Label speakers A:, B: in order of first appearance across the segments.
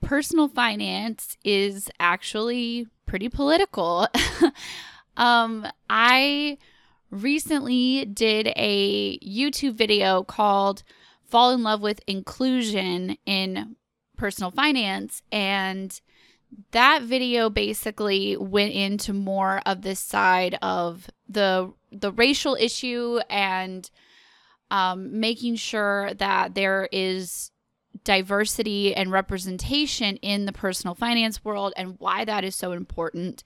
A: personal finance is actually pretty political. um, I recently did a YouTube video called Fall in Love with Inclusion in Personal Finance, and that video basically went into more of this side of the the racial issue and um, making sure that there is diversity and representation in the personal finance world and why that is so important.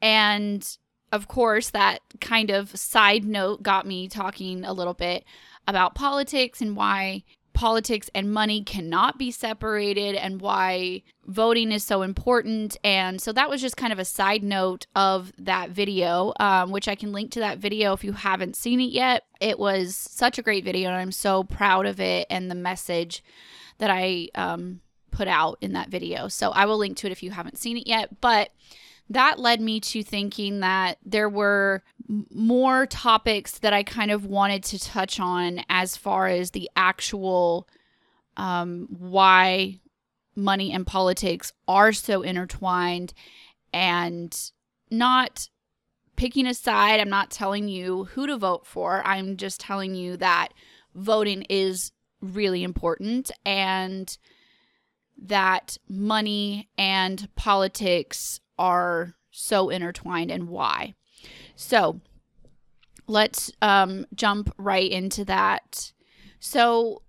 A: And of course, that kind of side note got me talking a little bit about politics and why politics and money cannot be separated and why voting is so important. And so that was just kind of a side note of that video, um, which I can link to that video if you haven't seen it yet. It was such a great video, and I'm so proud of it and the message that I um, put out in that video. So I will link to it if you haven't seen it yet. But that led me to thinking that there were more topics that I kind of wanted to touch on as far as the actual um, why money and politics are so intertwined and not picking a side. I'm not telling you who to vote for. I'm just telling you that voting is really important and that money and politics are so intertwined and why. So let's um, jump right into that. So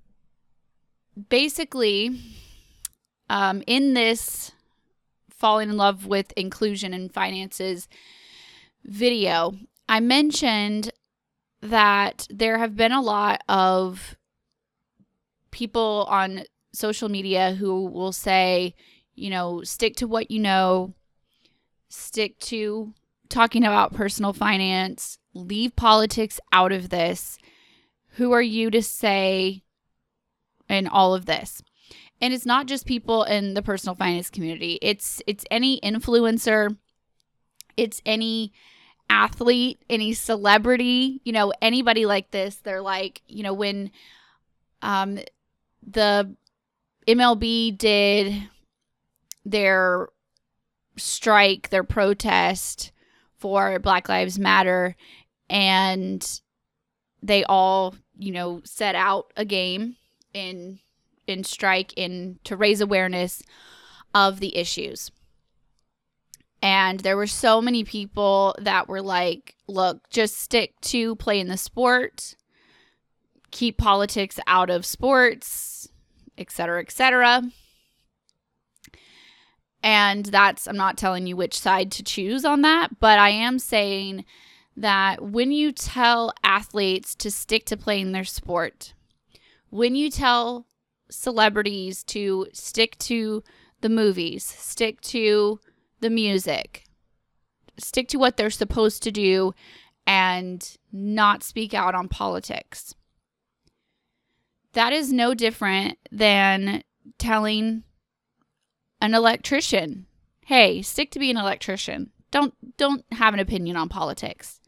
A: basically, um, in this falling in love with inclusion and finances video, I mentioned that there have been a lot of people on social media who will say, you know, stick to what you know, stick to talking about personal finance, leave politics out of this. Who are you to say in all of this? And it's not just people in the personal finance community. It's it's any influencer, it's any athlete, any celebrity, you know, anybody like this. They're like, you know, when um the MLB did their strike, their protest for Black Lives Matter, and they all, you know, set out a game in in strike in to raise awareness of the issues. And there were so many people that were like, look, just stick to playing the sport, keep politics out of sports, etc., etc. And that's, I'm not telling you which side to choose on that, but I am saying that when you tell athletes to stick to playing their sport, when you tell celebrities to stick to the movies, stick to the music, stick to what they're supposed to do, and not speak out on politics. That is no different than telling an electrician. Hey, stick to being an electrician. Don't don't have an opinion on politics.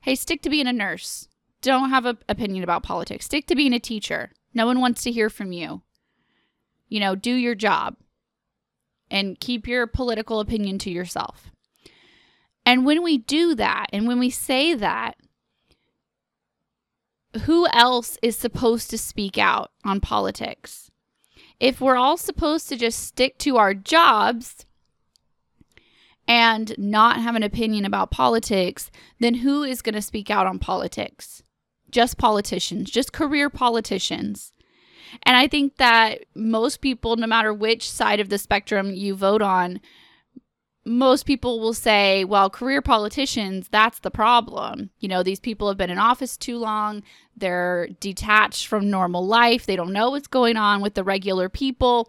A: Hey, stick to being a nurse. Don't have an opinion about politics. Stick to being a teacher. No one wants to hear from you. You know, do your job and keep your political opinion to yourself. And when we do that and when we say that, who else is supposed to speak out on politics? if we're all supposed to just stick to our jobs and not have an opinion about politics, then who is going to speak out on politics? Just politicians, just career politicians. And I think that most people, no matter which side of the spectrum you vote on, most people will say, well, career politicians, that's the problem. You know, these people have been in office too long. They're detached from normal life. They don't know what's going on with the regular people.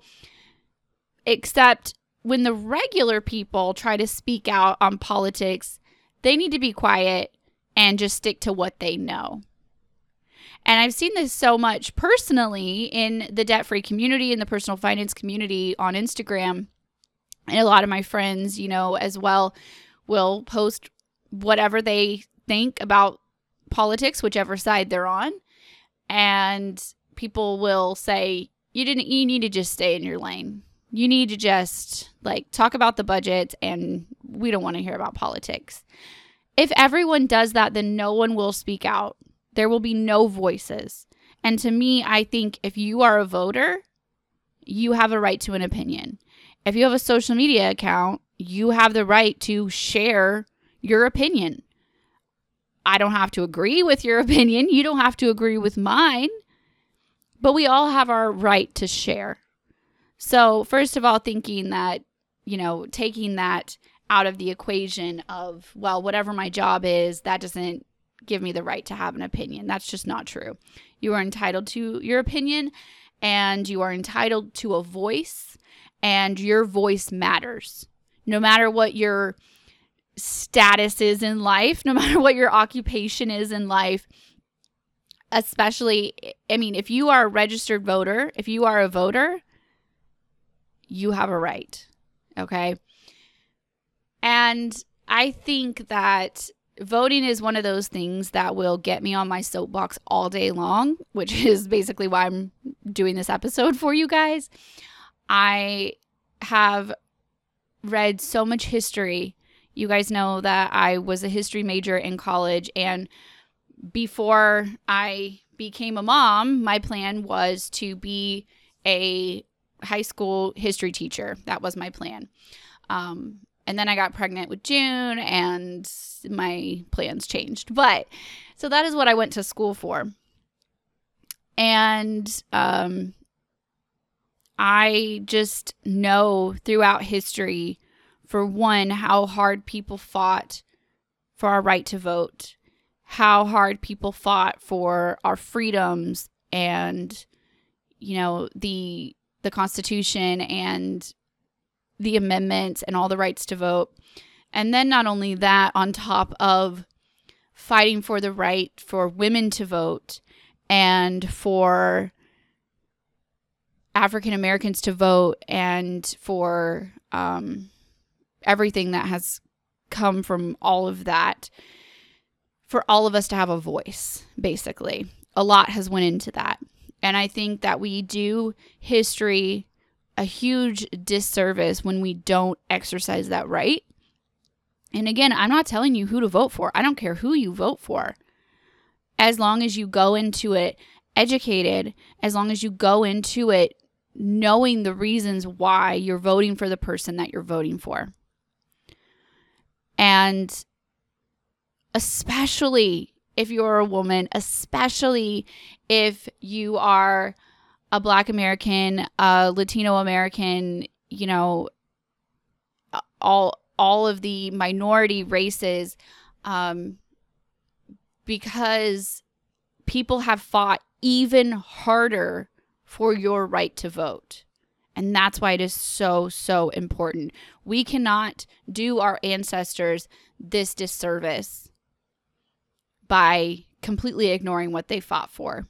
A: Except when the regular people try to speak out on politics, they need to be quiet and just stick to what they know. And I've seen this so much personally in the debt free community, in the personal finance community on Instagram. And a lot of my friends, you know, as well, will post whatever they think about politics, whichever side they're on. And people will say, you didn't, you need to just stay in your lane. You need to just like talk about the budget and we don't want to hear about politics. If everyone does that, then no one will speak out there will be no voices. And to me, I think if you are a voter, you have a right to an opinion. If you have a social media account, you have the right to share your opinion. I don't have to agree with your opinion. You don't have to agree with mine. But we all have our right to share. So, first of all, thinking that, you know, taking that out of the equation of, well, whatever my job is, that doesn't give me the right to have an opinion. That's just not true. You are entitled to your opinion and you are entitled to a voice, and your voice matters. No matter what your status is in life, no matter what your occupation is in life, especially, I mean, if you are a registered voter, if you are a voter, you have a right. Okay. And I think that voting is one of those things that will get me on my soapbox all day long, which is basically why I'm doing this episode for you guys. I have read so much history. You guys know that I was a history major in college, and before I became a mom, my plan was to be a high school history teacher. That was my plan. Um, and then I got pregnant with June and my plans changed. But so that is what I went to school for. And um, I just know throughout history, for one, how hard people fought for our right to vote, how hard people fought for our freedoms and, you know, the the Constitution and the amendments and all the rights to vote. And then not only that, on top of fighting for the right for women to vote and for African Americans to vote and for um, everything that has come from all of that, for all of us to have a voice, basically. A lot has went into that. And I think that we do history a huge disservice when we don't exercise that right. And again, I'm not telling you who to vote for. I don't care who you vote for. As long as you go into it educated, as long as you go into it knowing the reasons why you're voting for the person that you're voting for. And especially if you're a woman, especially if you are a black American, a Latino American, you know, all all of the minority races um, because people have fought even harder for your right to vote. And that's why it is so, so important. We cannot do our ancestors this disservice by completely ignoring what they fought for.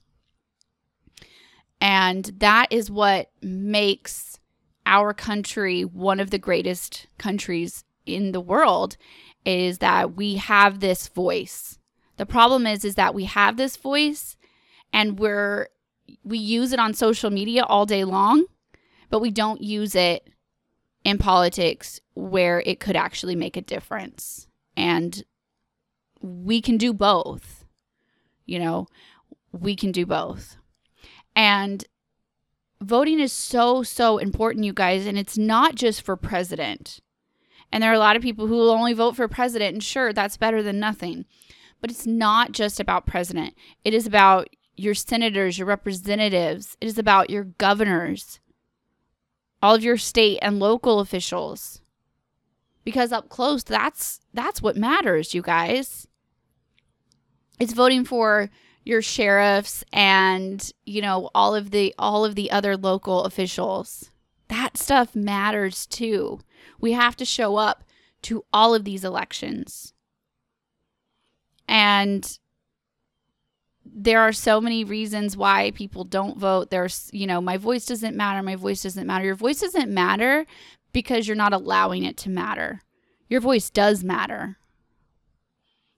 A: And that is what makes our country one of the greatest countries in the world is that we have this voice. The problem is is that we have this voice and we're we use it on social media all day long, but we don't use it in politics where it could actually make a difference. And we can do both. You know, we can do both. And voting is so, so important, you guys. And it's not just for president. And there are a lot of people who will only vote for president. And sure, that's better than nothing. But it's not just about president, it is about your senators, your representatives, it is about your governors, all of your state and local officials. Because up close, that's that's what matters, you guys. It's voting for your sheriffs and you know all of the all of the other local officials That stuff matters too. We have to show up to all of these elections. And there are so many reasons why people don't vote. There's, you know, my voice doesn't matter. My voice doesn't matter. Your voice doesn't matter because you're not allowing it to matter. Your voice does matter.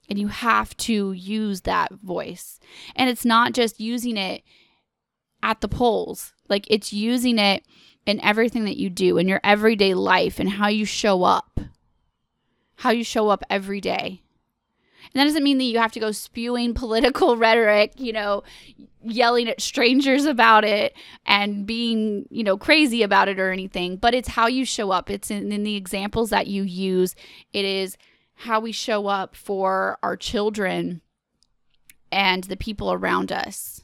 A: And you have to use that voice. And it's not just using it at the polls, like it's using it in everything that you do in your everyday life and how you show up. How you show up every day. And that doesn't mean that you have to go spewing political rhetoric, you know, yelling at strangers about it and being, you know, crazy about it or anything, but it's how you show up. It's in, in the examples that you use. It is how we show up for our children and the people around us.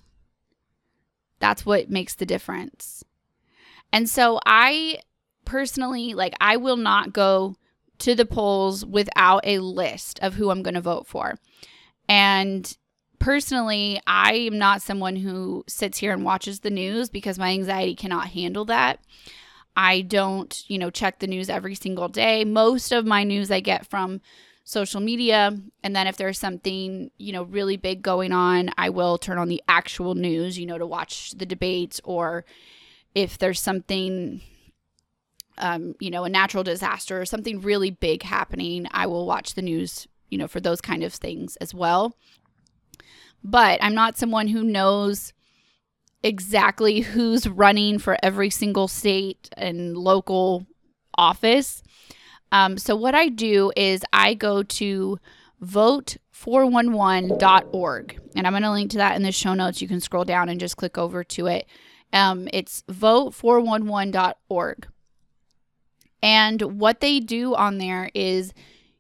A: That's what makes the difference. And so I personally, like, I will not go to the polls without a list of who I'm going to vote for. And personally, I am not someone who sits here and watches the news because my anxiety cannot handle that. I don't, you know, check the news every single day. Most of my news I get from social media. And then if there's something, you know, really big going on, I will turn on the actual news, you know, to watch the debates or if there's something um, you know, a natural disaster or something really big happening, I will watch the news, you know, for those kind of things as well. But I'm not someone who knows exactly who's running for every single state and local office. Um, so what I do is I go to vote411.org and I'm going to link to that in the show notes. You can scroll down and just click over to it. Um, it's vote411.org. And what they do on there is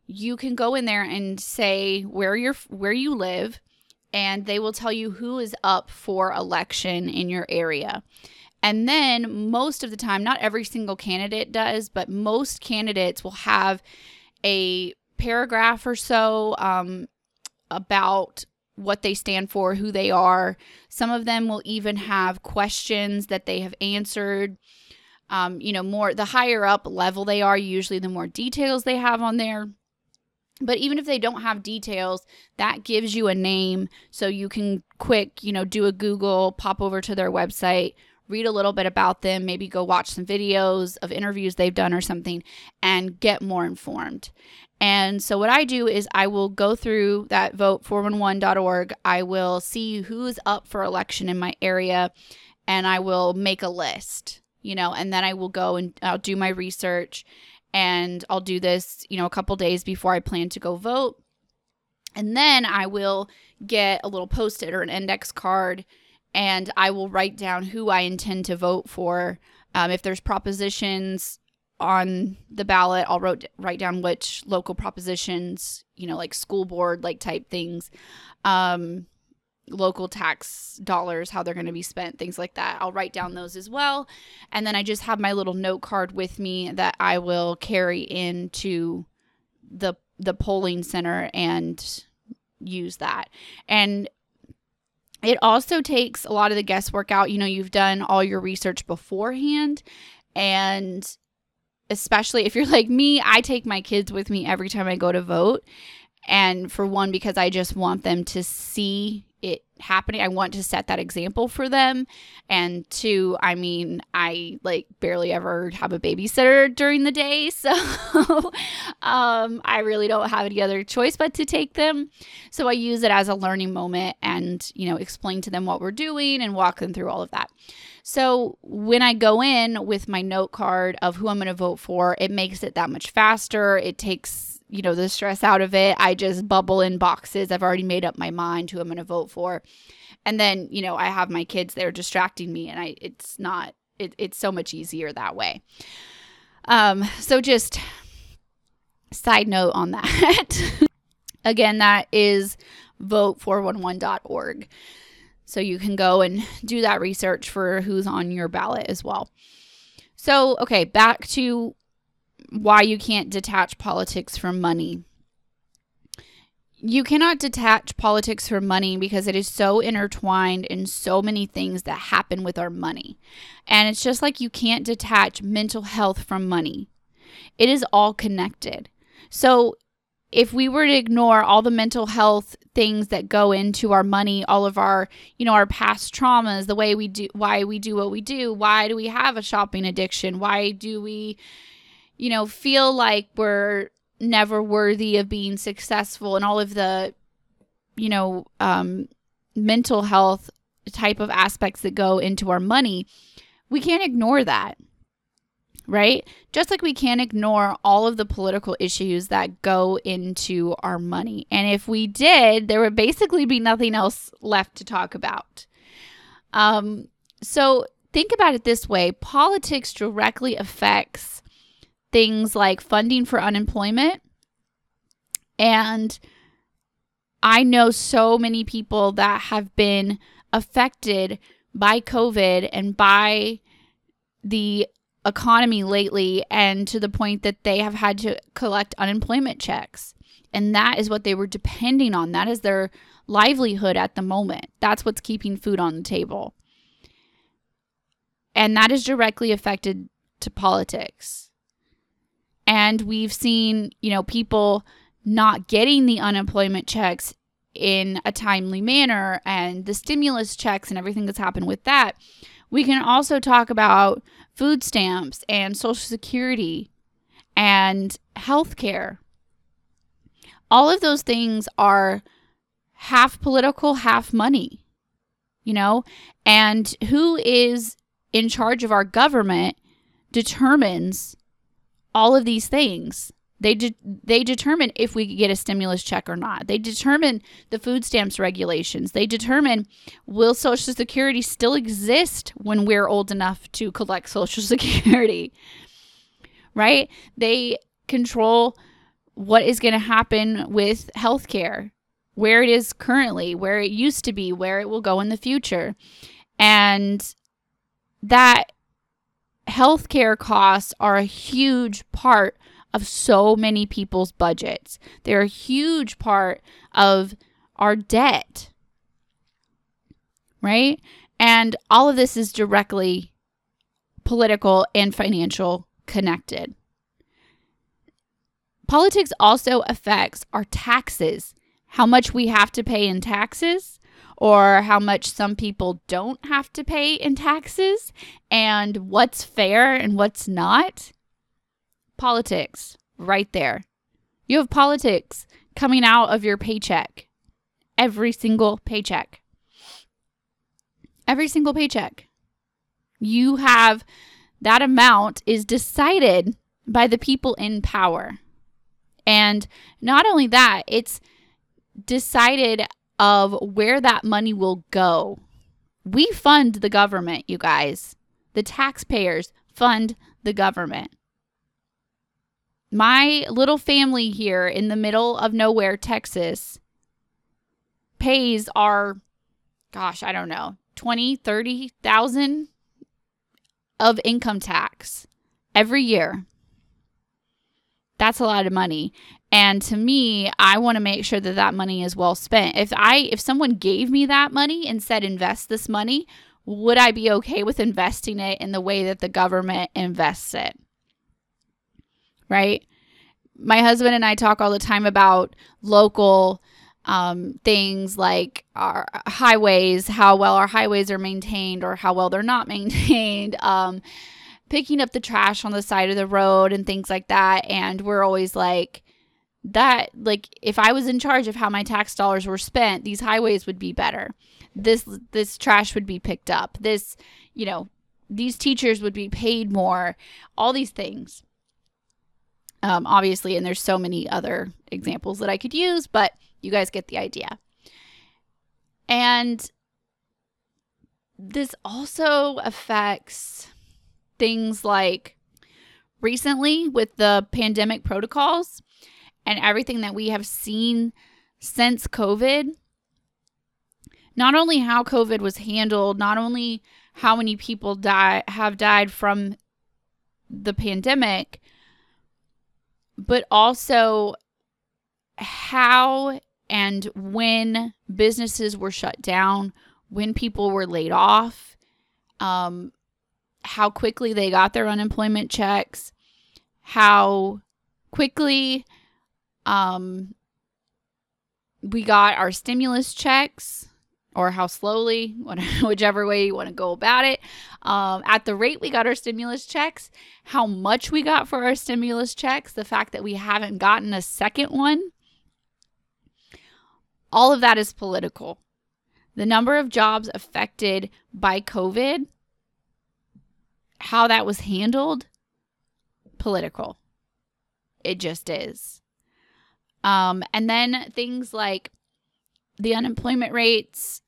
A: you can go in there and say where you're where you live and they will tell you who is up for election in your area. And then most of the time, not every single candidate does, but most candidates will have a paragraph or so um, about what they stand for, who they are. Some of them will even have questions that they have answered um, you know, more the higher up level they are, usually the more details they have on there. But even if they don't have details, that gives you a name so you can quick, you know, do a Google, pop over to their website, read a little bit about them, maybe go watch some videos of interviews they've done or something and get more informed. And so what I do is I will go through that vote411.org. I will see who's up for election in my area and I will make a list you know, and then I will go and I'll do my research and I'll do this, you know, a couple days before I plan to go vote. And then I will get a little post it or an index card and I will write down who I intend to vote for. Um, if there's propositions on the ballot, I'll wrote, write down which local propositions, you know, like school board, like type things. Um, local tax dollars, how they're going to be spent, things like that. I'll write down those as well. And then I just have my little note card with me that I will carry into the the polling center and use that. And it also takes a lot of the guesswork out. You know, you've done all your research beforehand and especially if you're like me, I take my kids with me every time I go to vote. And for one, because I just want them to see it happening. I want to set that example for them. And two, I mean, I like barely ever have a babysitter during the day. So um, I really don't have any other choice but to take them. So I use it as a learning moment and, you know, explain to them what we're doing and walk them through all of that. So when I go in with my note card of who I'm going to vote for, it makes it that much faster. It takes you know, the stress out of it. I just bubble in boxes. I've already made up my mind who I'm going to vote for. And then, you know, I have my kids they're distracting me and I it's not it, it's so much easier that way. Um so just side note on that. Again, that is vote411.org. So you can go and do that research for who's on your ballot as well. So, okay, back to why you can't detach politics from money. you cannot detach politics from money because it is so intertwined in so many things that happen with our money. And it's just like you can't detach mental health from money, it is all connected. So, if we were to ignore all the mental health things that go into our money, all of our, you know, our past traumas, the way we do, why we do what we do, why do we have a shopping addiction? Why do we, you know, feel like we're never worthy of being successful and all of the, you know, um, mental health type of aspects that go into our money, we can't ignore that right? Just like we can't ignore all of the political issues that go into our money. And if we did, there would basically be nothing else left to talk about. Um, so think about it this way politics directly affects things like funding for unemployment. And I know so many people that have been affected by COVID and by the economy lately and to the point that they have had to collect unemployment checks. And that is what they were depending on. That is their livelihood at the moment. That's what's keeping food on the table. And that is directly affected to politics. And we've seen, you know, people not getting the unemployment checks in a timely manner and the stimulus checks and everything that's happened with that. We can also talk about food stamps and Social Security and health care. All of those things are half political, half money, you know? And who is in charge of our government determines all of these things. They de- they determine if we get a stimulus check or not. They determine the food stamps regulations. They determine will Social Security still exist when we're old enough to collect Social Security. right? They control what is going to happen with healthcare, where it is currently, where it used to be, where it will go in the future. And that healthcare costs are a huge part of so many people's budgets. They're a huge part of our debt. Right? And all of this is directly political and financial connected. Politics also affects our taxes, how much we have to pay in taxes, or how much some people don't have to pay in taxes, and what's fair and what's not. Politics, right there. You have politics coming out of your paycheck. Every single paycheck. Every single paycheck. You have that amount is decided by the people in power. And not only that, it's decided of where that money will go. We fund the government, you guys. The taxpayers fund the government. My little family here in the middle of nowhere, Texas, pays our, gosh, I don't know, 20, 30,000 of income tax every year. That's a lot of money. And to me, I want to make sure that that money is well spent. If I if someone gave me that money and said invest this money, would I be okay with investing it in the way that the government invests it? right? My husband and I talk all the time about local um, things like our highways, how well our highways are maintained or how well they're not maintained, um, picking up the trash on the side of the road and things like that. And we're always like, that like if i was in charge of how my tax dollars were spent these highways would be better. This this trash would be picked up. This you know these teachers would be paid more. All these things. Um, obviously, and there's so many other examples that I could use, but you guys get the idea. And this also affects things like recently with the pandemic protocols and everything that we have seen since COVID. Not only how COVID was handled, not only how many people die have died from the pandemic, but also how and when businesses were shut down, when people were laid off, um, how quickly they got their unemployment checks, how quickly um, we got our stimulus checks or how slowly, whichever way you want to go about it. Um, at the rate we got our stimulus checks, how much we got for our stimulus checks, the fact that we haven't gotten a second one, all of that is political. The number of jobs affected by COVID, how that was handled, political. It just is. Um, and then things like the unemployment rates,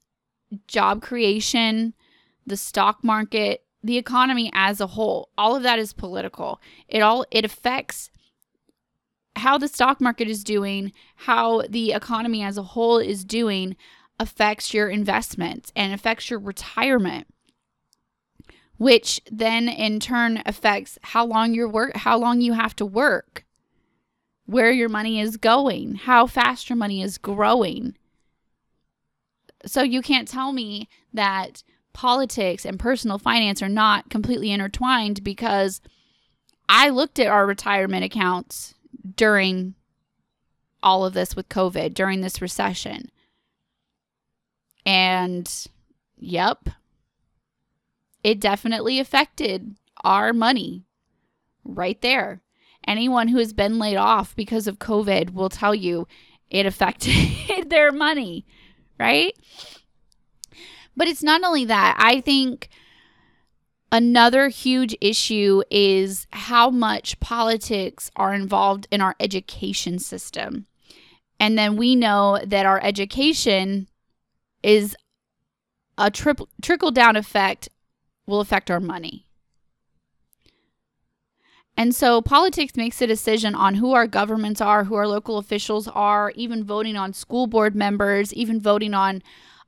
A: job creation, the stock market, the economy as a whole. All of that is political. It all it affects how the stock market is doing, how the economy as a whole is doing affects your investments and affects your retirement which then in turn affects how long your work how long you have to work where your money is going how fast your money is growing so you can't tell me that politics and personal finance are not completely intertwined because I looked at our retirement accounts during all of this with COVID, during this recession. And yep, it definitely affected our money right there. Anyone who has been laid off because of COVID will tell you it affected their money right? But it's not only that. I think another huge issue is how much politics are involved in our education system. And then we know that our education is a trickle down effect will affect our money. And so politics makes a decision on who our governments are, who our local officials are, even voting on school board members, even voting on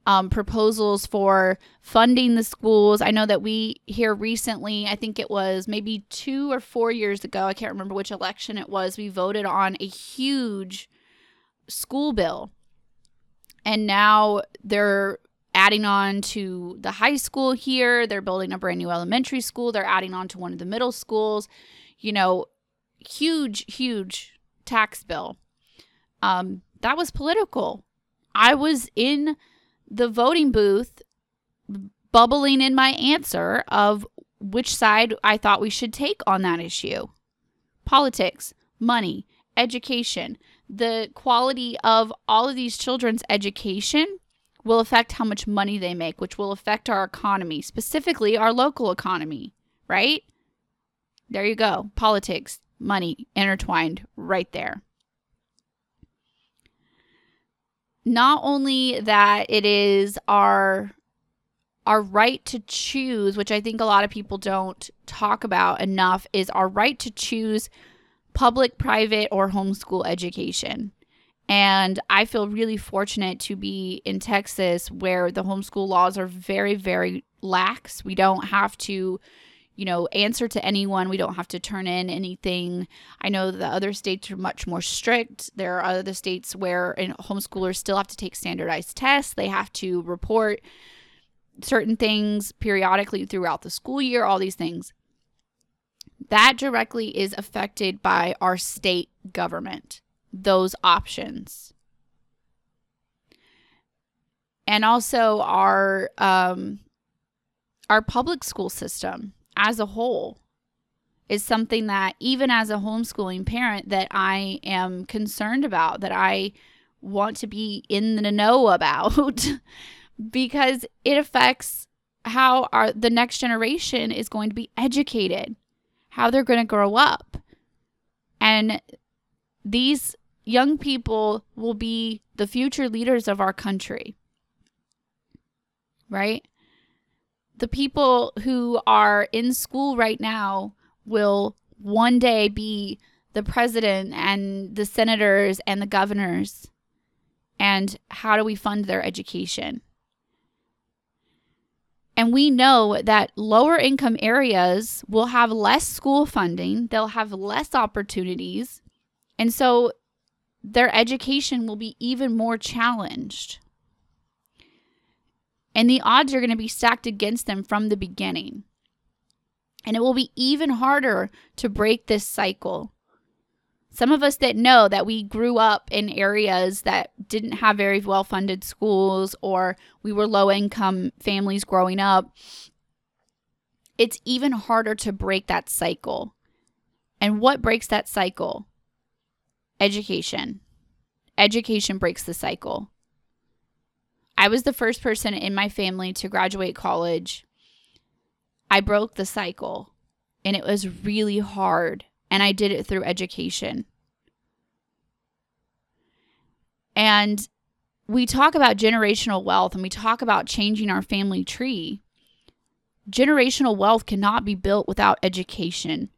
A: um, proposals for funding the schools. I know that we here recently, I think it was maybe two or four years ago, I can't remember which election it was, we voted on a huge school bill. And now they're adding on to the high school here. They're building a brand new elementary school. They're adding on to one of the middle schools you know, huge, huge tax bill. Um, that was political. I was in the voting booth bubbling in my answer of which side I thought we should take on that issue. Politics, money, education, the quality of all of these children's education will affect how much money they make, which will affect our economy, specifically our local economy, right? There you go. Politics, money intertwined right there. Not only that it is our our right to choose, which I think a lot of people don't talk about enough, is our right to choose public, private, or homeschool education. And I feel really fortunate to be in Texas where the homeschool laws are very, very lax. We don't have to you know, answer to anyone. We don't have to turn in anything. I know the other states are much more strict. There are other states where homeschoolers still have to take standardized tests. They have to report certain things periodically throughout the school year, all these things. That directly is affected by our state government, those options. And also our um, our public school system as a whole is something that even as a homeschooling parent that I am concerned about that I want to be in the know about because it affects how our the next generation is going to be educated, how they're going to grow up. And these young people will be the future leaders of our country. Right? The people who are in school right now will one day be the president and the senators and the governors. And how do we fund their education? And we know that lower income areas will have less school funding, they'll have less opportunities. And so their education will be even more challenged. And the odds are going to be stacked against them from the beginning. And it will be even harder to break this cycle. Some of us that know that we grew up in areas that didn't have very well funded schools or we were low income families growing up, it's even harder to break that cycle. And what breaks that cycle? Education. Education breaks the cycle. I was the first person in my family to graduate college. I broke the cycle and it was really hard. And I did it through education. And we talk about generational wealth and we talk about changing our family tree. Generational wealth cannot be built without education,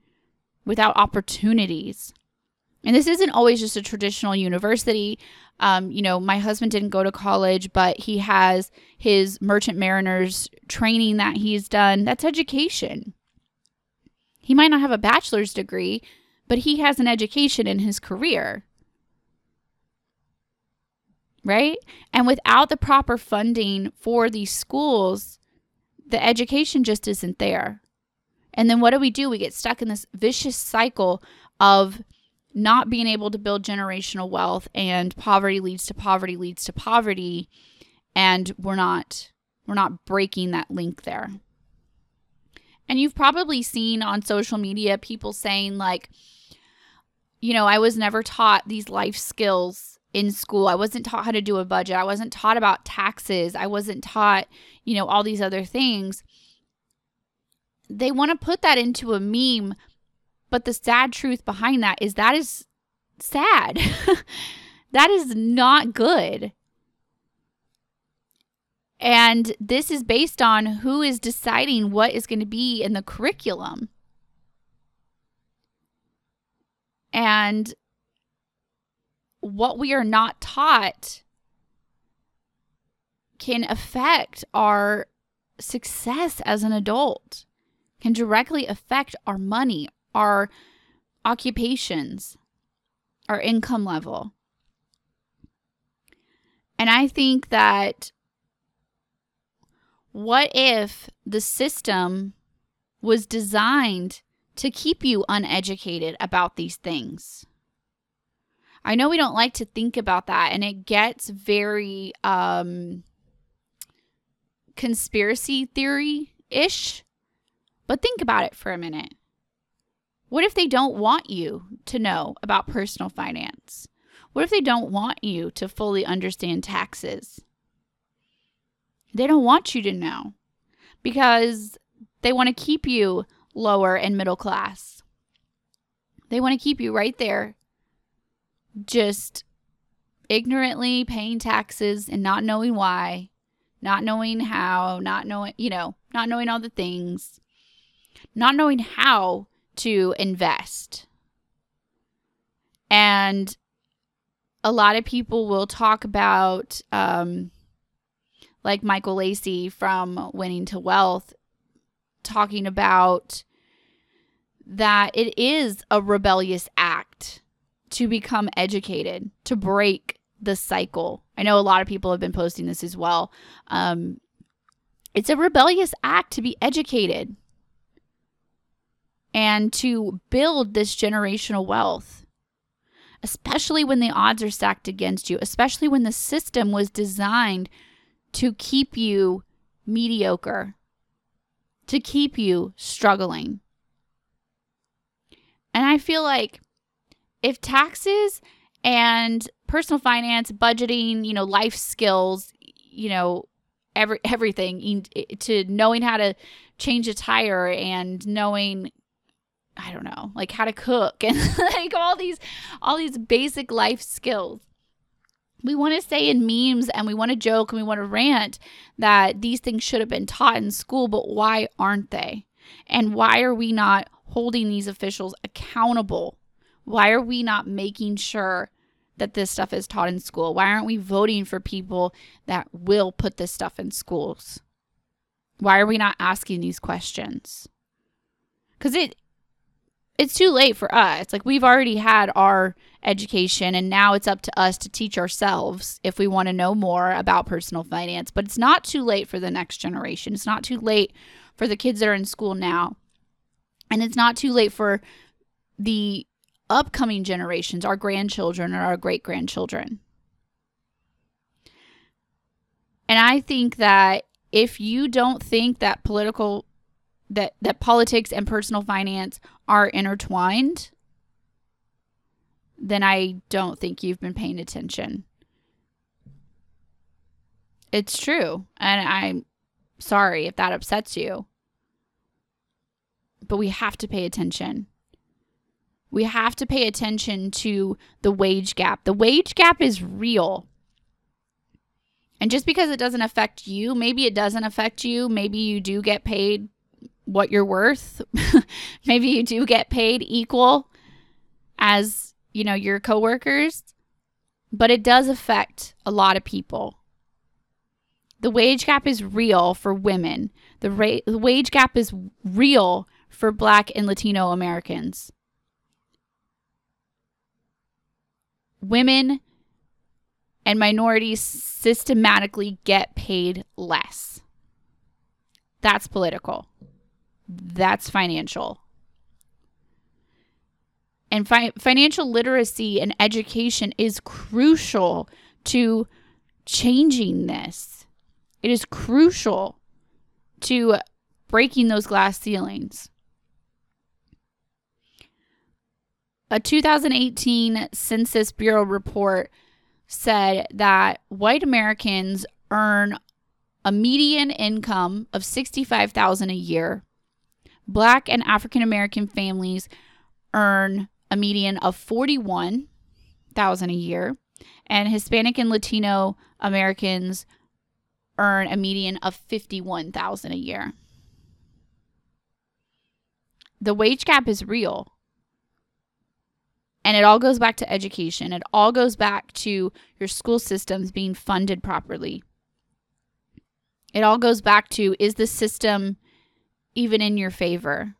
A: without opportunities. And this isn't always just a traditional university. Um, you know, my husband didn't go to college, but he has his merchant mariners training that he's done. That's education. He might not have a bachelor's degree, but he has an education in his career. Right? And without the proper funding for these schools, the education just isn't there. And then what do we do? We get stuck in this vicious cycle of not being able to build generational wealth and poverty leads to poverty leads to poverty and we're not we're not breaking that link there. And you've probably seen on social media people saying like you know, I was never taught these life skills in school. I wasn't taught how to do a budget. I wasn't taught about taxes. I wasn't taught, you know, all these other things. They want to put that into a meme but the sad truth behind that is that is sad. that is not good. And this is based on who is deciding what is going to be in the curriculum. And what we are not taught can affect our success as an adult, can directly affect our money, our occupations, our income level. And I think that what if the system was designed to keep you uneducated about these things? I know we don't like to think about that, and it gets very um, conspiracy theory ish. But think about it for a minute. What if they don't want you to know about personal finance? What if they don't want you to fully understand taxes? They don't want you to know because they want to keep you lower and middle class. They want to keep you right there, just ignorantly paying taxes and not knowing why, not knowing how, not knowing, you know, not knowing all the things, not knowing how to invest. And a lot of people will talk about, um, like Michael Lacey from Winning to Wealth, talking about that it is a rebellious act to become educated, to break the cycle. I know a lot of people have been posting this as well. Um, it's a rebellious act to be educated and to build this generational wealth, especially when the odds are stacked against you, especially when the system was designed to keep you mediocre, to keep you struggling. And I feel like if taxes and personal finance, budgeting, you know, life skills, you know, every everything to knowing how to change a tire and knowing I don't know, like how to cook and like all these all these basic life skills. We want to say in memes and we want to joke and we want to rant that these things should have been taught in school, but why aren't they? And why are we not holding these officials accountable? Why are we not making sure that this stuff is taught in school? Why aren't we voting for people that will put this stuff in schools? Why are we not asking these questions? Because it it's too late for us. Like we've already had our education and now it's up to us to teach ourselves if we want to know more about personal finance. But it's not too late for the next generation. It's not too late for the kids that are in school now. And it's not too late for the upcoming generations, our grandchildren or our great grandchildren. And I think that if you don't think that political that that politics and personal finance are intertwined, then I don't think you've been paying attention. It's true. And I'm sorry if that upsets you. But we have to pay attention. We have to pay attention to the wage gap. The wage gap is real. And just because it doesn't affect you, maybe it doesn't affect you. Maybe you do get paid what you're worth. maybe you do get paid equal as, you know, your coworkers, but it does affect a lot of people. The wage gap is real for women. The, ra- the wage gap is real for black and Latino Americans. Women and minorities systematically get paid less. That's political. That's financial. And fi- financial literacy and education is crucial to changing this. It is crucial to breaking those glass ceilings. A 2018 Census Bureau report said that white Americans earn a median income of 65,000 a year. Black and African American families earn a median of 41,000 a year, and Hispanic and Latino Americans earn a median of 51,000 a year. The wage gap is real. And it all goes back to education. It all goes back to your school systems being funded properly. It all goes back to is the system even in your favor?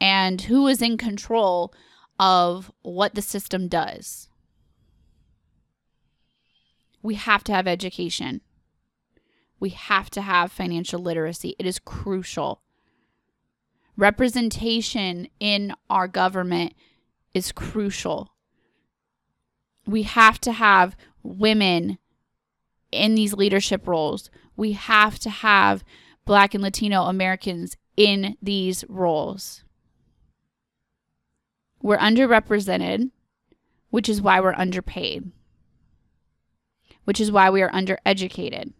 A: And who is in control of what the system does? We have to have education. We have to have financial literacy. It is crucial representation in our government is crucial. We have to have women in these leadership roles. We have to have Black and Latino Americans in these roles. We're underrepresented, which is why we're underpaid, which is why we are undereducated,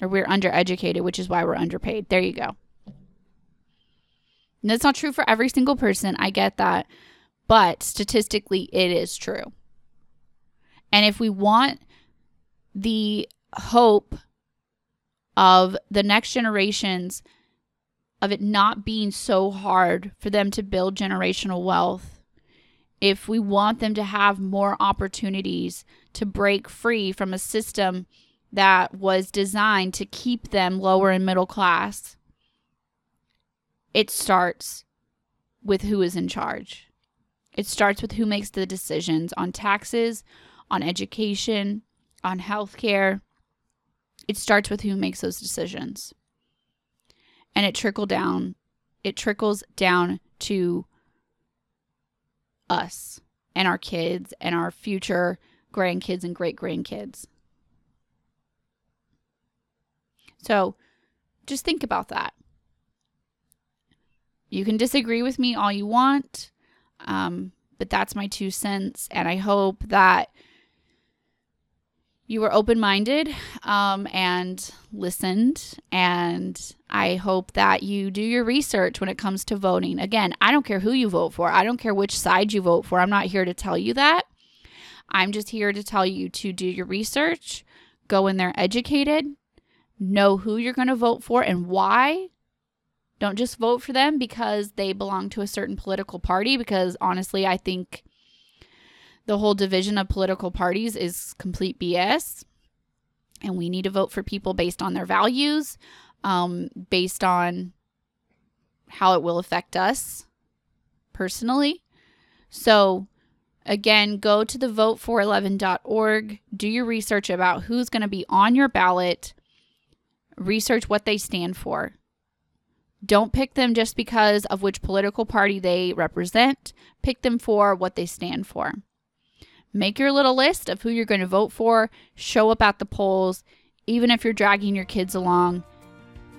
A: or we're undereducated, which is why we're underpaid. There you go. And that's not true for every single person. I get that. But statistically, it is true. And if we want the hope of the next generations of it not being so hard for them to build generational wealth, if we want them to have more opportunities to break free from a system that was designed to keep them lower and middle class, it starts with who is in charge. It starts with who makes the decisions on taxes, on education, on healthcare. It starts with who makes those decisions. And it trickle down it trickles down to us and our kids and our future grandkids and great grandkids. So just think about that. You can disagree with me all you want, um, but that's my two cents. And I hope that you were open minded um, and listened. And I hope that you do your research when it comes to voting. Again, I don't care who you vote for, I don't care which side you vote for. I'm not here to tell you that. I'm just here to tell you to do your research, go in there educated, know who you're going to vote for and why, don't just vote for them because they belong to a certain political party, because honestly, I think the whole division of political parties is complete BS. And we need to vote for people based on their values, um, based on how it will affect us personally. So, again, go to the vote411.org, do your research about who's going to be on your ballot, research what they stand for. Don't pick them just because of which political party they represent. Pick them for what they stand for. Make your little list of who you're going to vote for. Show up at the polls, even if you're dragging your kids along,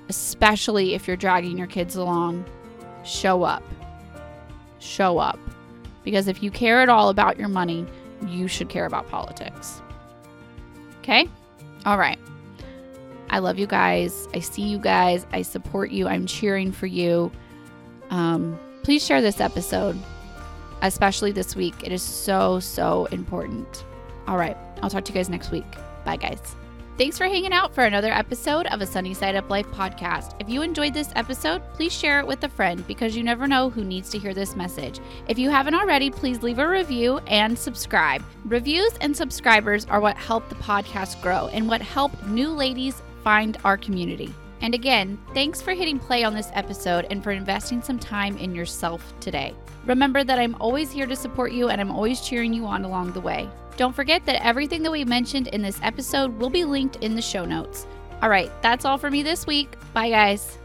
A: especially if you're dragging your kids along. Show up. Show up. Because if you care at all about your money, you should care about politics. Okay? All right. I love you guys. I see you guys. I support you. I'm cheering for you. Um, please share this episode, especially this week. It is so, so important. All right. I'll talk to you guys next week. Bye, guys. Thanks for hanging out for another episode of a Sunny Side Up Life podcast. If you enjoyed this episode, please share it with a friend because you never know who needs to hear this message. If you haven't already, please leave a review and subscribe. Reviews and subscribers are what help the podcast grow and what help new ladies find our community. And again, thanks for hitting play on this episode and for investing some time in yourself today. Remember that I'm always here to support you and I'm always cheering you on along the way. Don't forget that everything that we mentioned in this episode will be linked in the show notes. All right, that's all for me this week. Bye, guys.